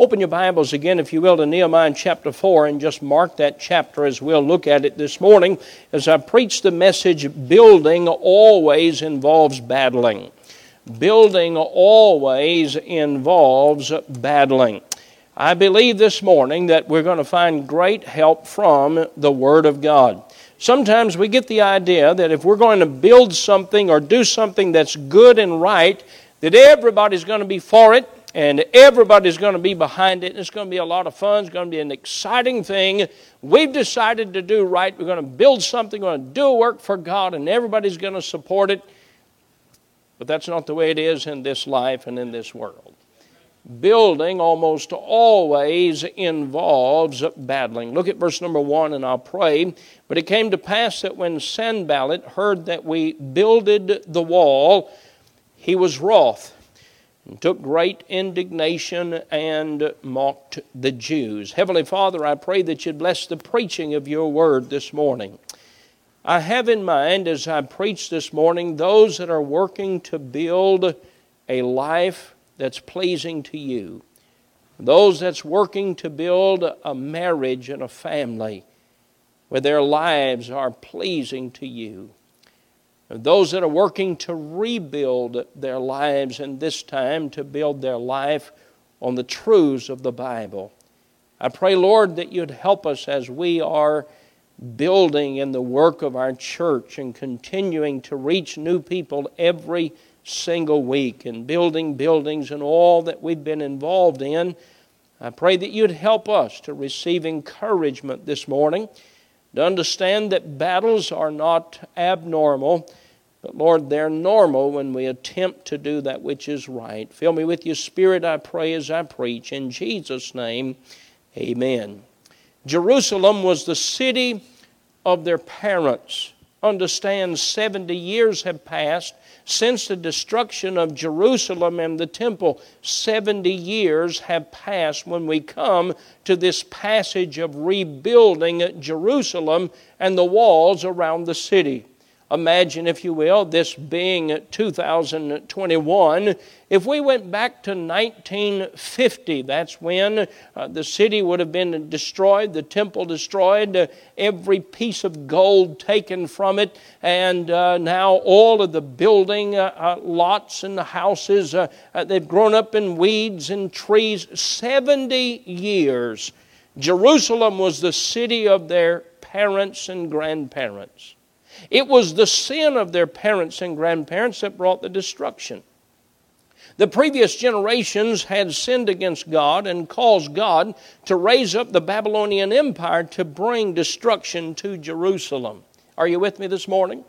Open your Bibles again, if you will, to Nehemiah chapter 4 and just mark that chapter as we'll look at it this morning. As I preach the message, building always involves battling. Building always involves battling. I believe this morning that we're going to find great help from the Word of God. Sometimes we get the idea that if we're going to build something or do something that's good and right, that everybody's going to be for it and everybody's going to be behind it. And it's going to be a lot of fun. It's going to be an exciting thing. We've decided to do right. We're going to build something, we're going to do work for God, and everybody's going to support it. But that's not the way it is in this life and in this world. Building almost always involves battling. Look at verse number one, and I'll pray. But it came to pass that when Sanballat heard that we builded the wall, he was wroth and took great indignation and mocked the Jews. Heavenly Father, I pray that you'd bless the preaching of your word this morning. I have in mind as I preach this morning those that are working to build a life that's pleasing to you. Those that's working to build a marriage and a family where their lives are pleasing to you those that are working to rebuild their lives in this time to build their life on the truths of the Bible. I pray, Lord, that you'd help us as we are building in the work of our church and continuing to reach new people every single week and building buildings and all that we've been involved in. I pray that you'd help us to receive encouragement this morning, to understand that battles are not abnormal but Lord, they're normal when we attempt to do that which is right. Fill me with your spirit, I pray, as I preach. In Jesus' name, amen. Jerusalem was the city of their parents. Understand, 70 years have passed since the destruction of Jerusalem and the temple. 70 years have passed when we come to this passage of rebuilding Jerusalem and the walls around the city. Imagine, if you will, this being 2021. If we went back to 1950, that's when uh, the city would have been destroyed, the temple destroyed, uh, every piece of gold taken from it, and uh, now all of the building uh, uh, lots and the houses, uh, they've grown up in weeds and trees. 70 years. Jerusalem was the city of their parents and grandparents. It was the sin of their parents and grandparents that brought the destruction. The previous generations had sinned against God and caused God to raise up the Babylonian Empire to bring destruction to Jerusalem. Are you with me this morning?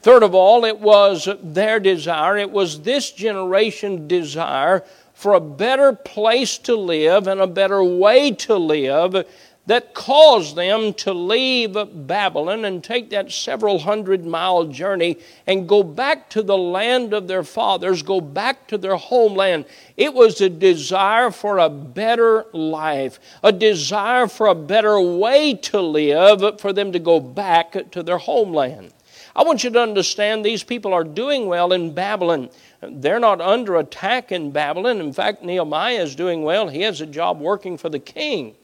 Third of all, it was their desire, it was this generation's desire for a better place to live and a better way to live that caused them to leave Babylon and take that several hundred mile journey and go back to the land of their fathers, go back to their homeland. It was a desire for a better life, a desire for a better way to live for them to go back to their homeland. I want you to understand these people are doing well in Babylon. They're not under attack in Babylon. In fact, Nehemiah is doing well. He has a job working for the king.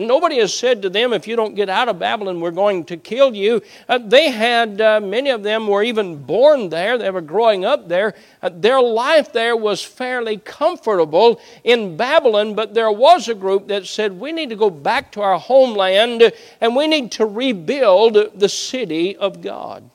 And nobody has said to them, if you don't get out of Babylon, we're going to kill you. Uh, they had, uh, many of them were even born there, they were growing up there. Uh, their life there was fairly comfortable in Babylon, but there was a group that said, we need to go back to our homeland and we need to rebuild the city of God.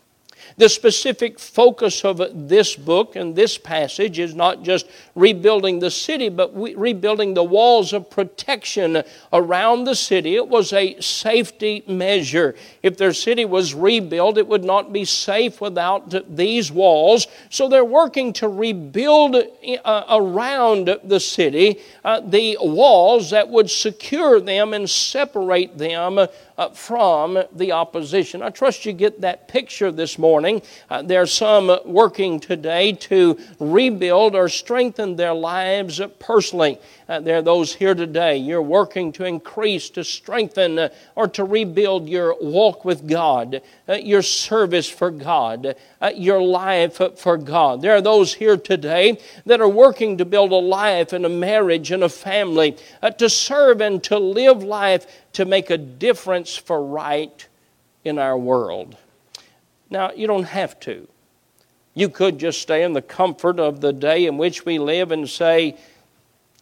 The specific focus of this book and this passage is not just rebuilding the city, but rebuilding the walls of protection around the city. It was a safety measure. If their city was rebuilt, it would not be safe without these walls. So they're working to rebuild uh, around the city uh, the walls that would secure them and separate them uh, from the opposition. I trust you get that picture this morning. Uh, there are some working today to rebuild or strengthen their lives personally. Uh, there are those here today, you're working to increase, to strengthen, uh, or to rebuild your walk with God, uh, your service for God, uh, your life for God. There are those here today that are working to build a life and a marriage and a family, uh, to serve and to live life to make a difference for right in our world. Now, you don't have to. You could just stay in the comfort of the day in which we live and say,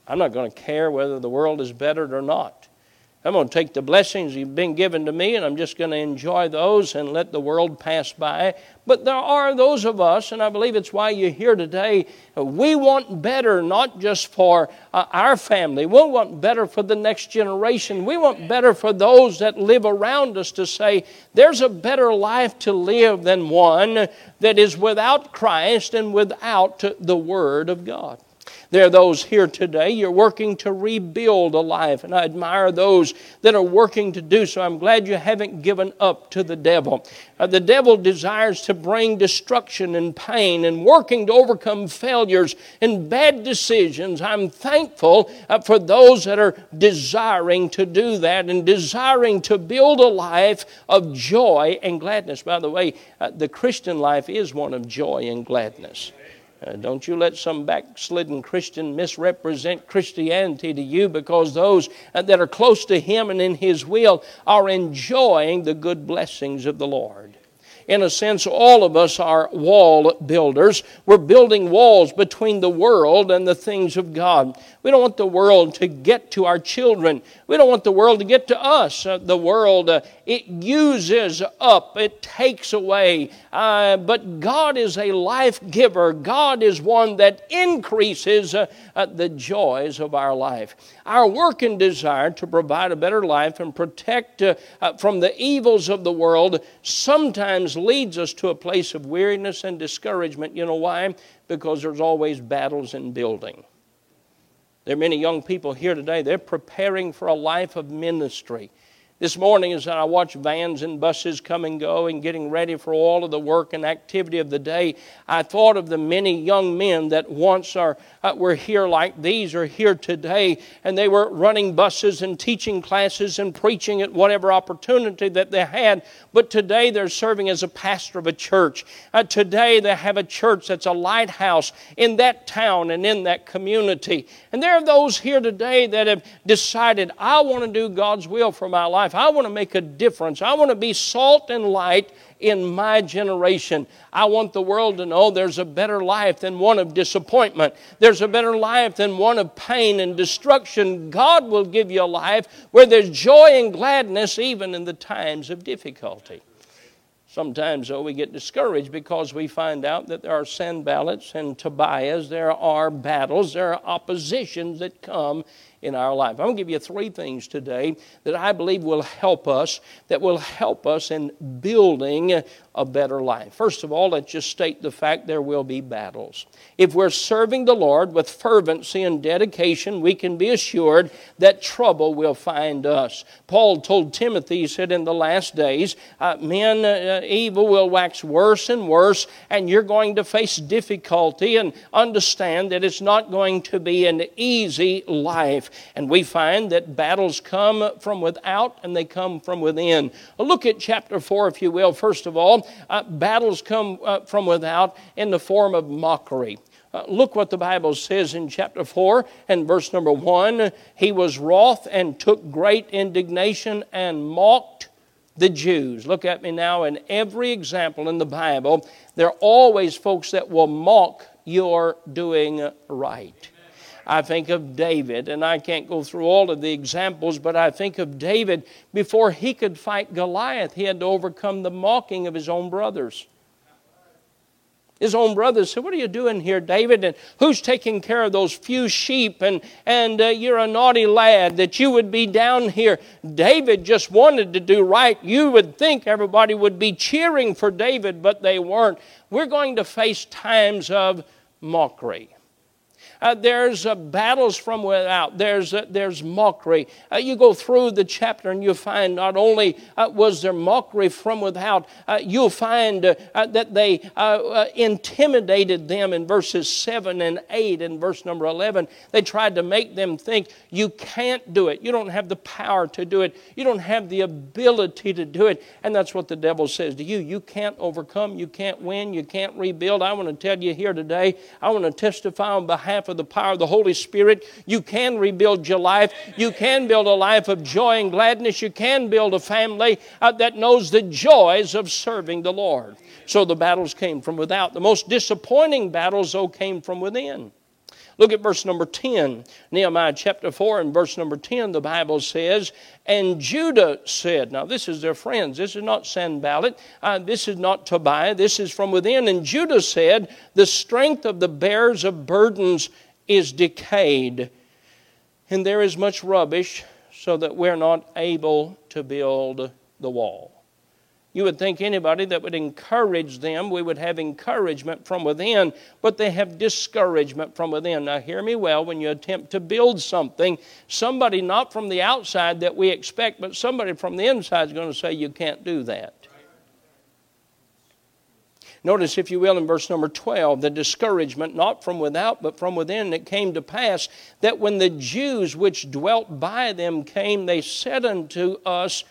I'm not going to care whether the world is bettered or not. I'm going to take the blessings you've been given to me and I'm just going to enjoy those and let the world pass by. But there are those of us, and I believe it's why you're here today, we want better not just for uh, our family, we want better for the next generation. We want better for those that live around us to say, there's a better life to live than one that is without Christ and without the Word of God. There are those here today, you're working to rebuild a life, and I admire those that are working to do so. I'm glad you haven't given up to the devil. Uh, the devil desires to bring destruction and pain and working to overcome failures and bad decisions. I'm thankful uh, for those that are desiring to do that and desiring to build a life of joy and gladness. By the way, uh, the Christian life is one of joy and gladness. Uh, don't you let some backslidden Christian misrepresent Christianity to you because those uh, that are close to Him and in His will are enjoying the good blessings of the Lord. In a sense, all of us are wall builders. We're building walls between the world and the things of God. We don't want the world to get to our children. We don't want the world to get to us. Uh, the world, uh, it uses up, it takes away. Uh, but God is a life giver. God is one that increases uh, uh, the joys of our life. Our work and desire to provide a better life and protect uh, from the evils of the world sometimes leads us to a place of weariness and discouragement. You know why? Because there's always battles in building. There are many young people here today, they're preparing for a life of ministry. This morning, as I watch vans and buses come and go and getting ready for all of the work and activity of the day, I thought of the many young men that once are, uh, were here like these are here today, and they were running buses and teaching classes and preaching at whatever opportunity that they had. But today they're serving as a pastor of a church. Uh, today they have a church that's a lighthouse in that town and in that community. And there are those here today that have decided, I want to do God's will for my life life. I want to make a difference. I want to be salt and light in my generation. I want the world to know there's a better life than one of disappointment. There's a better life than one of pain and destruction. God will give you a life where there's joy and gladness even in the times of difficulty. Sometimes, though, we get discouraged because we find out that there are Sanballats and Tobiahs, there are battles, there are oppositions that come in our life. I'm going to give you three things today that I believe will help us, that will help us in building a better life. First of all, let's just state the fact there will be battles. If we're serving the Lord with fervency and dedication, we can be assured that trouble will find us. Paul told Timothy, he said, in the last days, uh, men, uh, evil will wax worse and worse, and you're going to face difficulty and understand that it's not going to be an easy life. And we find that battles come from without and they come from within. Look at chapter 4, if you will, first of all uh, battles come uh, from without in the form of mockery. Uh, look what the Bible says in chapter 4 and verse number 1. He was wroth and took great indignation and mocked the Jews. Look at me now. In every example in the Bible, there are always folks that will mock your doing right. I think of David, and I can't go through all of the examples, but I think of David before he could fight Goliath, he had to overcome the mocking of his own brothers. His own brothers said, What are you doing here, David? And who's taking care of those few sheep? And, and uh, you're a naughty lad that you would be down here. David just wanted to do right. You would think everybody would be cheering for David, but they weren't. We're going to face times of mockery. Uh, there's uh, battles from without. There's, uh, there's mockery. Uh, you go through the chapter and you find not only uh, was there mockery from without, uh, you'll find that they intimidated them in verses 7 and 8 and verse number 11. They tried to make them think you can't do it. You don't have the power to do it. You don't have the ability to do it. And that's what the devil says to you. You can't overcome. You can't win. You can't rebuild. I want to tell you here today, I want to testify on behalf of the power of the Holy Spirit. You can rebuild your life. You can build a life of joy and gladness. You can build a family uh, that knows the joys of serving the Lord. So the battles came from without. The most disappointing battles, though, came from within. Look at verse number 10. Nehemiah chapter 4 and verse number 10, the Bible says, And Judah said, Now this is their friends. This is not Sanballat. Uh, this is not Tobiah. This is from within. And Judah said, The strength of the bearers of burdens is decayed, and there is much rubbish, so that we're not able to build the wall. You would think anybody that would encourage them, we would have encouragement from within, but they have discouragement from within. Now, hear me well when you attempt to build something, somebody not from the outside that we expect, but somebody from the inside is going to say, You can't do that. Notice, if you will, in verse number 12, the discouragement, not from without, but from within, it came to pass that when the Jews which dwelt by them came, they said unto us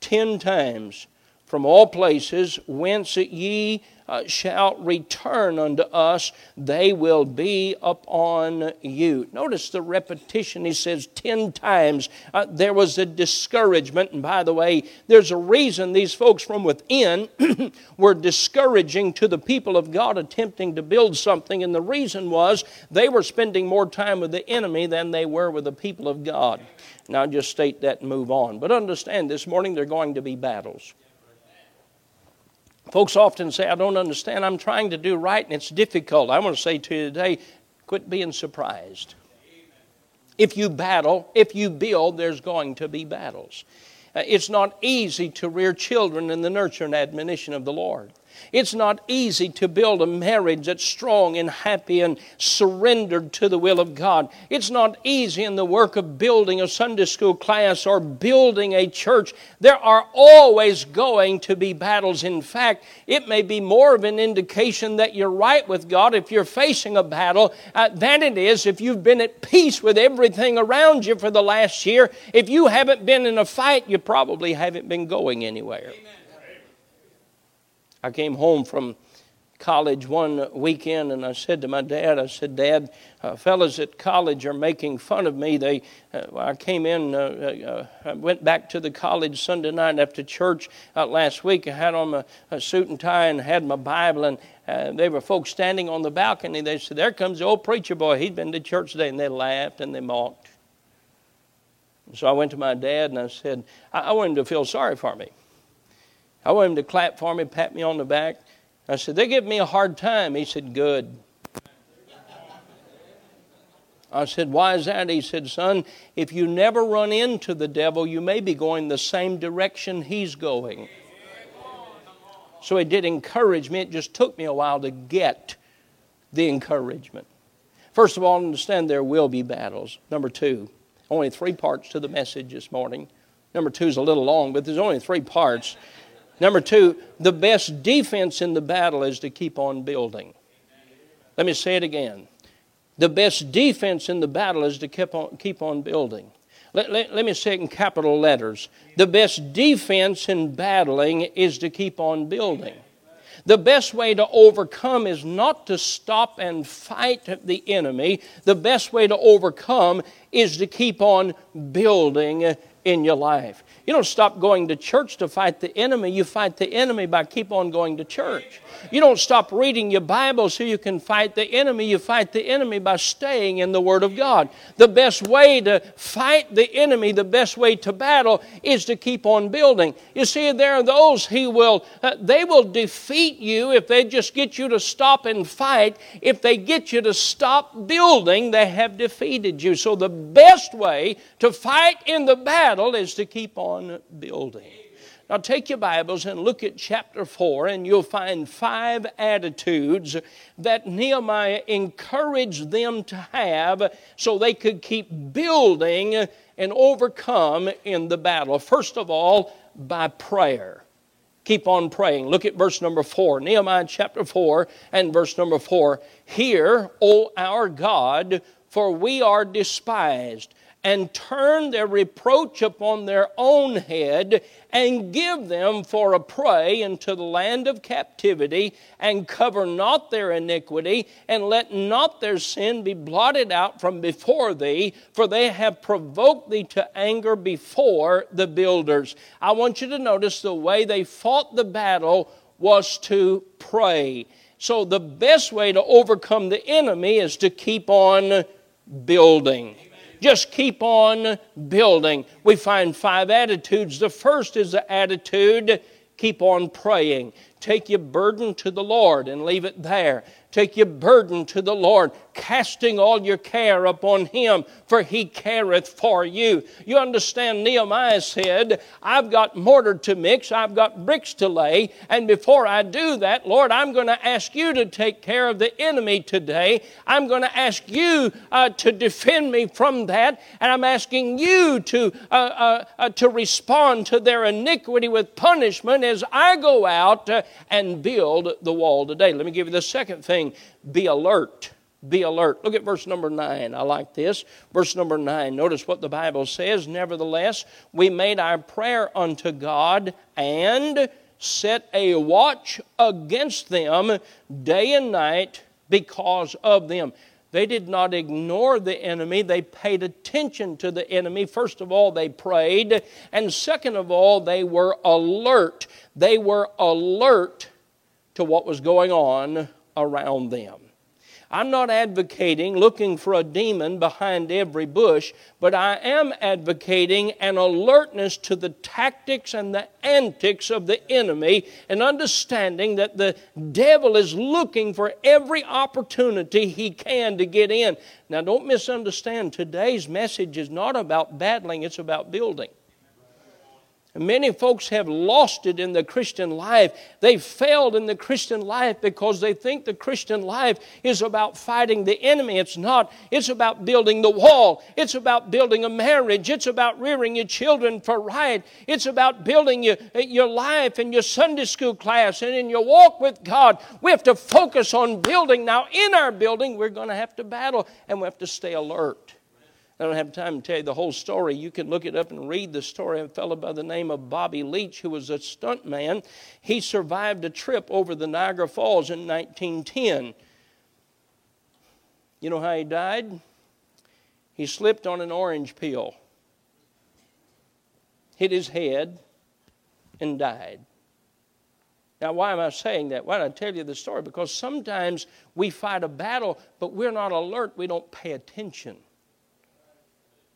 ten times, from all places whence ye uh, shall return unto us, they will be upon you. Notice the repetition. He says 10 times uh, there was a discouragement. And by the way, there's a reason these folks from within were discouraging to the people of God attempting to build something. And the reason was they were spending more time with the enemy than they were with the people of God. Now, I'll just state that and move on. But understand this morning there are going to be battles. Folks often say, I don't understand. I'm trying to do right and it's difficult. I want to say to you today, quit being surprised. If you battle, if you build, there's going to be battles. Uh, it's not easy to rear children in the nurture and admonition of the Lord. It's not easy to build a marriage that's strong and happy and surrendered to the will of God. It's not easy in the work of building a Sunday school class or building a church. There are always going to be battles. In fact, it may be more of an indication that you're right with God if you're facing a battle uh, than it is if you've been at peace with everything around you for the last year. If you haven't been in a fight, you probably haven't been going anywhere. Amen. I came home from college one weekend and I said to my dad, I said, Dad, uh, fellas at college are making fun of me. They, uh, I came in, uh, uh I went back to the college Sunday night after church uh, last week. I had on a suit and tie and had my Bible, and uh, there were folks standing on the balcony. They said, There comes the old preacher boy. He'd been to church today. And they laughed and they mocked. So I went to my dad and I said, I, I want him to feel sorry for me. I want him to clap for me, pat me on the back. I said, They give me a hard time. He said, Good. I said, Why is that? He said, Son, if you never run into the devil, you may be going the same direction he's going. So it did encourage me. It just took me a while to get the encouragement. First of all, understand there will be battles. Number two, only three parts to the message this morning. Number two is a little long, but there's only three parts. Number two, the best defense in the battle is to keep on building. Let me say it again. The best defense in the battle is to keep on, keep on building. Let, let, let me say it in capital letters. The best defense in battling is to keep on building. The best way to overcome is not to stop and fight the enemy. The best way to overcome is to keep on building in your life. You don't stop going to church to fight the enemy. You fight the enemy by keep on going to church. You don't stop reading your Bible so you can fight the enemy. You fight the enemy by staying in the Word of God. The best way to fight the enemy, the best way to battle, is to keep on building. You see, there are those who will, uh, they will defeat you if they just get you to stop and fight. If they get you to stop building, they have defeated you. So the best way to fight in the battle is to keep on on building. Now, take your Bibles and look at chapter 4, and you'll find five attitudes that Nehemiah encouraged them to have so they could keep building and overcome in the battle. First of all, by prayer. Keep on praying. Look at verse number 4, Nehemiah chapter 4 and verse number 4. Hear, O our God, for we are despised and turn their reproach upon their own head, and give them for a prey into the land of captivity, and cover not their iniquity, and let not their sin be blotted out from before thee, for they have provoked thee to anger before the builders. I want you to notice the way they fought the battle was to pray. So, the best way to overcome the enemy is to keep on building. Just keep on building. We find five attitudes. The first is the attitude keep on praying. Take your burden to the Lord and leave it there. Take your burden to the Lord, casting all your care upon Him, for He careth for you. You understand, Nehemiah said, I've got mortar to mix, I've got bricks to lay, and before I do that, Lord, I'm going to ask you to take care of the enemy today. I'm going to ask you uh, to defend me from that, and I'm asking you to, uh, uh, uh to respond to their iniquity with punishment as I go out uh, and build the wall today. Let me give you the second thing be alert. Be alert. Look at verse number 9. I like this. Verse number 9. Notice what the Bible says. Nevertheless, we made our prayer unto God and set a watch against them day and night because of them. They did not ignore the enemy. They paid attention to the enemy. First of all, they prayed. And second of all, they were alert. They were alert to what was going on around them. I'm not advocating looking for a demon behind every bush, but I am advocating an alertness to the tactics and the antics of the enemy and understanding that the devil is looking for every opportunity he can to get in. Now, don't misunderstand, today's message is not about battling, it's about building. Many folks have lost it in the Christian life. They failed in the Christian life because they think the Christian life is about fighting the enemy. It's not. It's about building the wall. It's about building a marriage. It's about rearing your children for right. It's about building your, your life in your Sunday school class and in your walk with God. We have to focus on building. Now, in our building, we're going to have to battle and we have to stay alert. I don't have time to tell you the whole story. You can look it up and read the story of a fellow by the name of Bobby Leach, who was a stunt man. He survived a trip over the Niagara Falls in 1910. You know how he died? He slipped on an orange peel, hit his head, and died. Now, why am I saying that? Why did I tell you the story? Because sometimes we fight a battle, but we're not alert, we don't pay attention.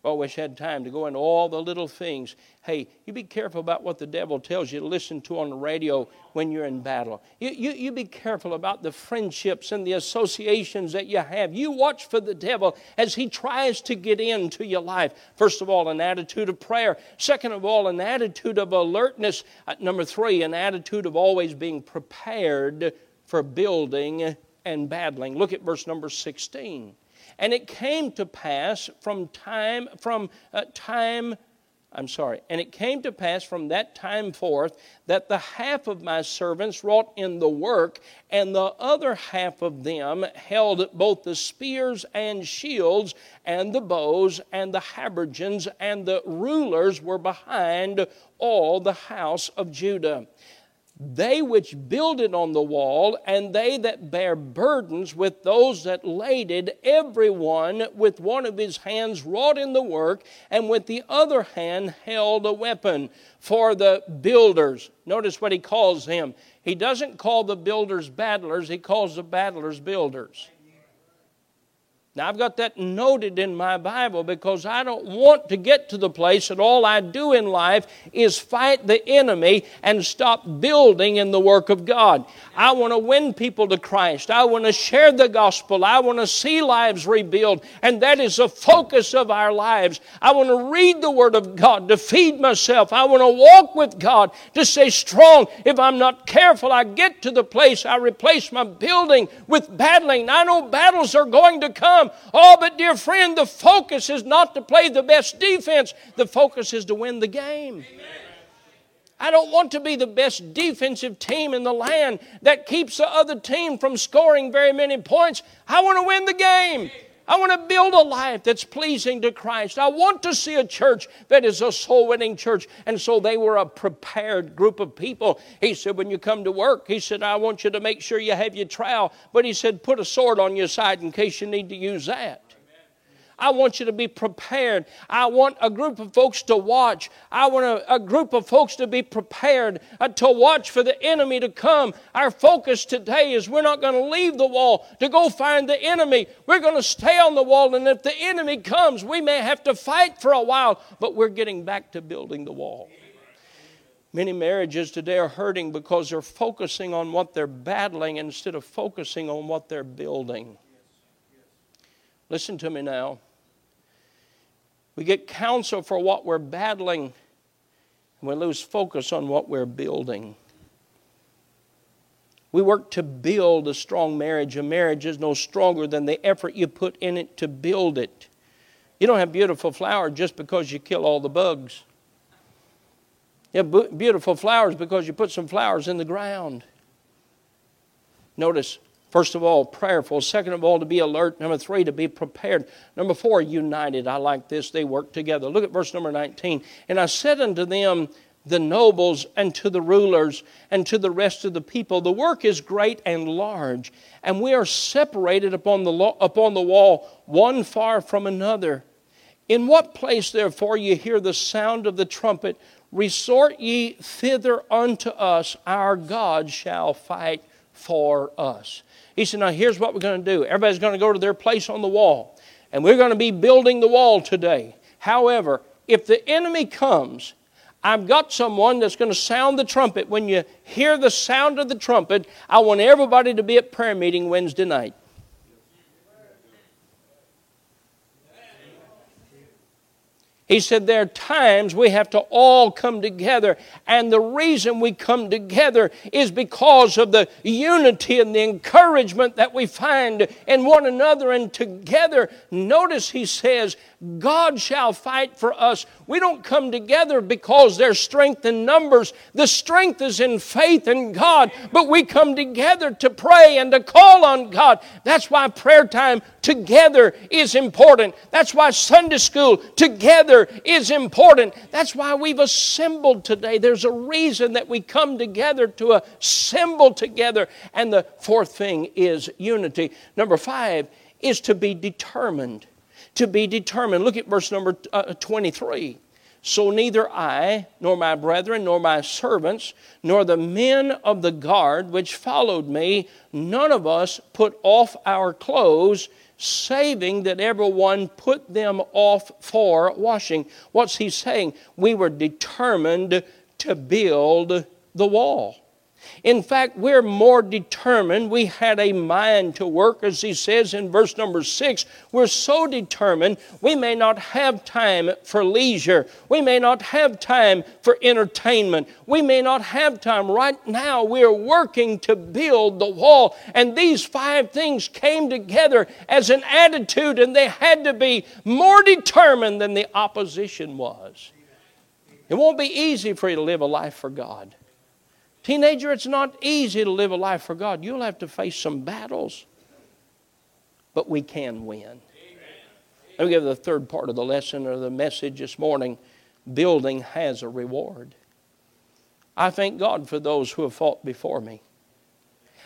Always had time to go into all the little things. Hey, you be careful about what the devil tells you to listen to on the radio when you're in battle. You, you, you be careful about the friendships and the associations that you have. You watch for the devil as he tries to get into your life. First of all, an attitude of prayer. Second of all, an attitude of alertness. Uh, number three, an attitude of always being prepared for building and battling. Look at verse number 16. And it came to pass from time, from uh, time, I'm sorry, and it came to pass from that time forth that the half of my servants wrought in the work, and the other half of them held both the spears and shields, and the bows, and the habergeons, and the rulers were behind all the house of Judah they which builded on the wall, and they that bear burdens with those that laded, every one with one of his hands wrought in the work, and with the other hand held a weapon for the builders. Notice what he calls them. He doesn't call the builders battlers, he calls the battlers builders. Now, I've got that noted in my Bible because I don't want to get to the place that all I do in life is fight the enemy and stop building in the work of God. I want to win people to Christ. I want to share the gospel. I want to see lives rebuild. And that is the focus of our lives. I want to read the Word of God to feed myself. I want to walk with God to stay strong. If I'm not careful, I get to the place I replace my building with battling. I know battles are going to come. Oh, but dear friend, the focus is not to play the best defense, the focus is to win the game. I don't want to be the best defensive team in the land that keeps the other team from scoring very many points. I want to win the game. I want to build a life that's pleasing to Christ. I want to see a church that is a soul winning church. And so they were a prepared group of people. He said, when you come to work, he said, I want you to make sure you have your trowel. But he said, put a sword on your side in case you need to use that. I want you to be prepared. I want a group of folks to watch. I want a, a group of folks to be prepared uh, to watch for the enemy to come. Our focus today is we're not going to leave the wall to go find the enemy. We're going to stay on the wall, and if the enemy comes, we may have to fight for a while, but we're getting back to building the wall. Many marriages today are hurting because they're focusing on what they're battling instead of focusing on what they're building. Listen to me now. We get counsel for what we're battling, and we lose focus on what we're building. We work to build a strong marriage. A marriage is no stronger than the effort you put in it to build it. You don't have beautiful flowers just because you kill all the bugs. You have beautiful flowers because you put some flowers in the ground. Notice, First of all, prayerful. Second of all, to be alert. Number three, to be prepared. Number four, united. I like this. They work together. Look at verse number 19. And I said unto them, the nobles and to the rulers and to the rest of the people, the work is great and large, and we are separated upon the, lo- upon the wall, one far from another. In what place, therefore, ye hear the sound of the trumpet, resort ye thither unto us, our God shall fight for us. He said, Now here's what we're going to do. Everybody's going to go to their place on the wall, and we're going to be building the wall today. However, if the enemy comes, I've got someone that's going to sound the trumpet. When you hear the sound of the trumpet, I want everybody to be at prayer meeting Wednesday night. He said there are times we have to all come together, and the reason we come together is because of the unity and the encouragement that we find in one another and together. Notice he says, God shall fight for us. We don't come together because there's strength in numbers. The strength is in faith in God, but we come together to pray and to call on God. That's why prayer time together is important. That's why Sunday school together is important. That's why we've assembled today. There's a reason that we come together to assemble together. And the fourth thing is unity. Number five is to be determined to be determined. Look at verse number uh, 23. So neither I, nor my brethren, nor my servants, nor the men of the guard which followed me, none of us put off our clothes, saving that everyone put them off for washing. What's he saying? We were determined to build the wall. In fact, we're more determined. We had a mind to work, as he says in verse number six. We're so determined, we may not have time for leisure. We may not have time for entertainment. We may not have time. Right now, we're working to build the wall. And these five things came together as an attitude, and they had to be more determined than the opposition was. It won't be easy for you to live a life for God. Teenager, it's not easy to live a life for God. You'll have to face some battles, but we can win. Let me give the third part of the lesson or the message this morning. Building has a reward. I thank God for those who have fought before me.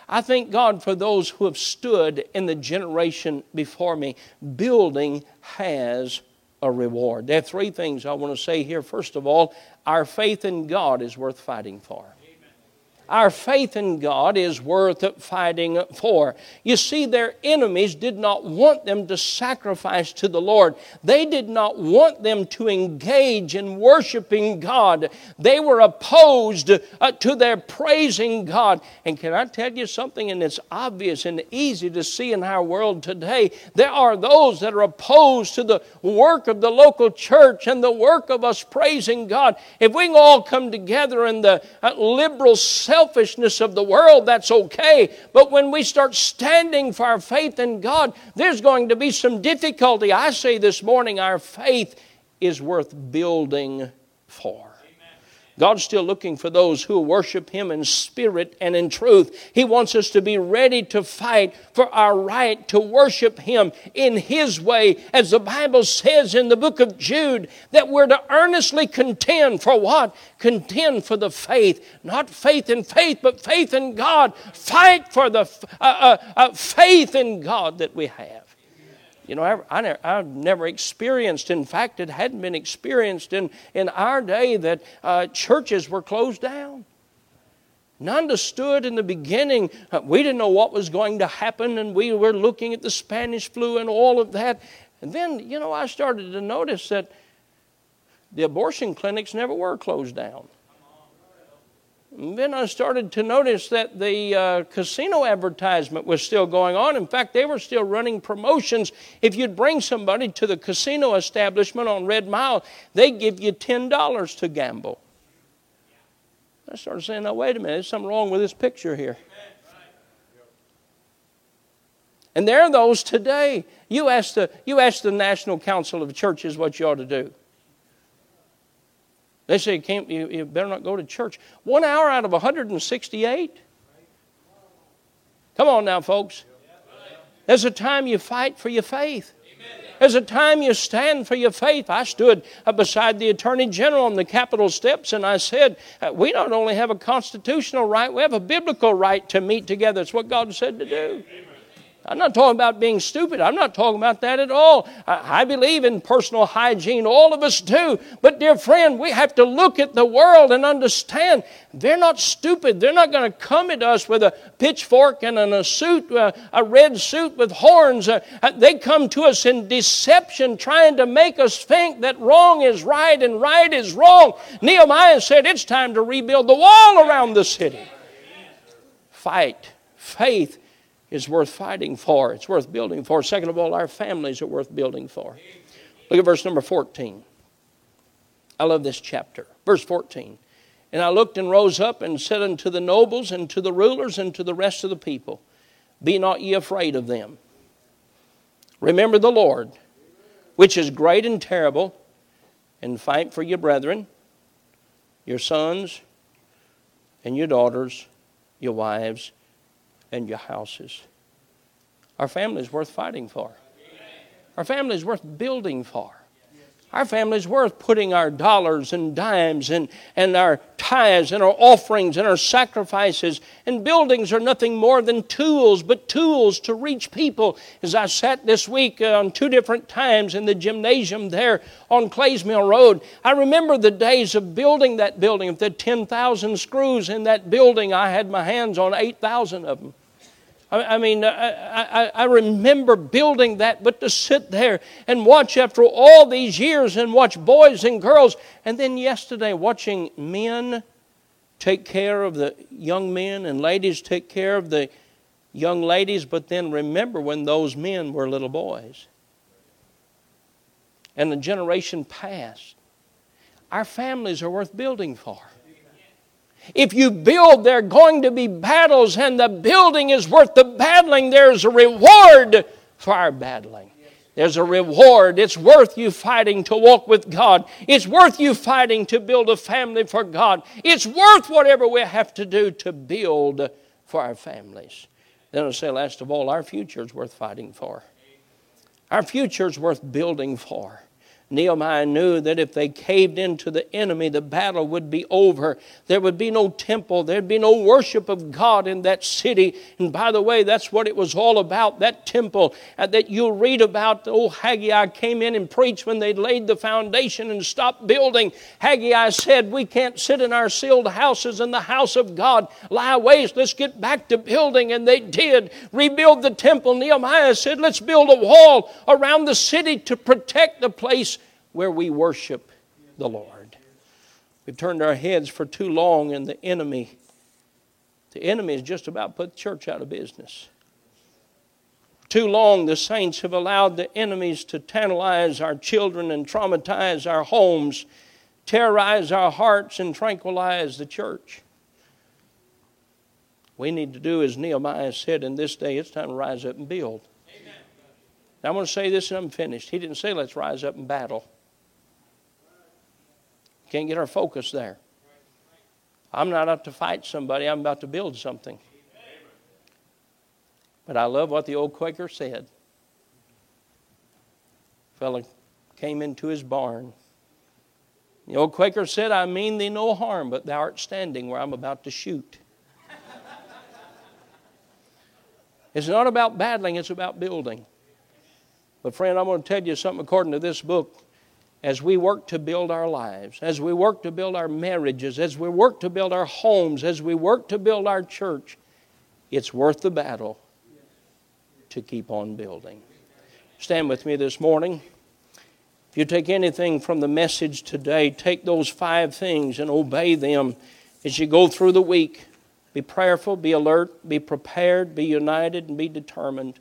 I thank God for those who have stood in the generation before me. Building has a reward. There are three things I want to say here. First of all, our faith in God is worth fighting for. Our faith in God is worth fighting for. You see, their enemies did not want them to sacrifice to the Lord, they did not want them to engage in worshiping God. They were opposed uh, to their praising God. And can I tell you something? And it's obvious and easy to see in our world today. There are those that are opposed to the work of the local church and the work of us praising God. If we can all come together in the uh, liberal selfishness of the world, that's okay. But when we start standing for our faith in God, there's going to be some difficulty. I say this morning, our faith is worth building for. God's still looking for those who worship Him in spirit and in truth. He wants us to be ready to fight for our right to worship Him in His way, as the Bible says in the book of Jude, that we're to earnestly contend for what? Contend for the faith. Not faith in faith, but faith in God. Fight for the uh, uh, uh, faith in God that we have. You know, I, I, have never experienced, in fact, it hadn't been experienced in, in our day that uh, churches were closed down. And understood in the beginning, uh, we didn't know what was going to happen, and we were looking at the Spanish flu and all of that. And then, you know, I started to notice that the abortion clinics never were closed down. And then I started to notice that the uh, casino advertisement was still going on. In fact, they were still running promotions. If you'd bring somebody to the casino establishment on Red Mile, they'd give you $10 to gamble. I started saying, now, wait a minute, there's something wrong with this picture here. And there are those today. You ask the, you ask the National Council of Churches what you ought to do. They say you, can't, you, you better not go to church. One hour out of 168? Come on now, folks. There's a time you fight for your faith. There's a time you stand for your faith. I stood beside the Attorney General on the Capitol steps and I said, uh, We not only have a constitutional right, we have a biblical right to meet together. It's what God said to do. I'm not talking about being stupid. I'm not talking about that at all. I, I, believe in personal hygiene. All of us do. But, dear friend, we have to look at the world and understand they're not stupid. They're not going to come at us with a pitchfork and a suit, uh, a red suit with horns. Uh, uh, they come to us in deception, trying to make us think that wrong is right and right is wrong. Nehemiah said it's time to rebuild the wall around the city. Fight. Faith is worth fighting for. It's worth building for. Second of all, our families are worth building for. Look at verse number 14. I love this chapter. Verse 14. And I looked and rose up and said unto the nobles and to the rulers and to the rest of the people, Be not ye afraid of them. Remember the Lord, which is great and terrible, and fight for your brethren, your sons, and your daughters, your wives, and your houses. Our family is worth fighting for. Our family is worth building for. Our family is worth putting our dollars and dimes and, and our tithes and our offerings and our sacrifices. And buildings are nothing more than tools, but tools to reach people. As I sat this week uh, on two different times in the gymnasium there on Clays Mill Road, I remember the days of building that building. If there 10,000 screws in that building, I had my hands on 8,000 of them. I, mean, I, I, I, remember building that, but to sit there and watch after all these years and watch boys and girls, and then yesterday watching men take care of the young men and ladies take care of the young ladies, but then remember when those men were little boys. And the generation passed. Our families are worth building for. If you build, there are going to be battles, and the building is worth the battling. There's a reward for our battling. There's a reward. It's worth you fighting to walk with God. It's worth you fighting to build a family for God. It's worth whatever we have to do to build for our families. Then I'll say, last of all, our future is worth fighting for. Our future is worth building for. Nehemiah knew that if they caved into the enemy, the battle would be over. There would be no temple, there'd be no worship of God in that city. And by the way, that's what it was all about that temple uh, that you'll read about. Old Haggai came in and preached when they laid the foundation and stopped building. Haggai said, We can't sit in our sealed houses in the house of God, lie waste. Let's get back to building. And they did rebuild the temple. Nehemiah said, Let's build a wall around the city to protect the place where we worship the Lord. We've turned our heads for too long, and the enemy, the enemy is just about put the church out of business. Too long, the saints have allowed the enemies to tantalize our children and traumatize our homes, terrorize our hearts, and tranquilize the church. We need to do as Nehemiah said in this day, it's time to rise up and build. Now, I'm going to say this and I'm finished. He didn't say let's rise up and battle. Can't get our focus there. I'm not out to fight somebody, I'm about to build something. But I love what the old Quaker said. Fellow came into his barn. The old Quaker said, I mean thee no harm, but thou art standing where I'm about to shoot. it's not about battling, it's about building. But, friend, I'm going to tell you something according to this book as we work to build our lives, as we work to build our marriages, as we work to build our homes, as we work to build our church, it's worth the battle to keep on building. Stand with me this morning. If you take anything from the message today, take those five things and obey them as you go through the week. Be prayerful, be alert, be prepared, be united, and be determined.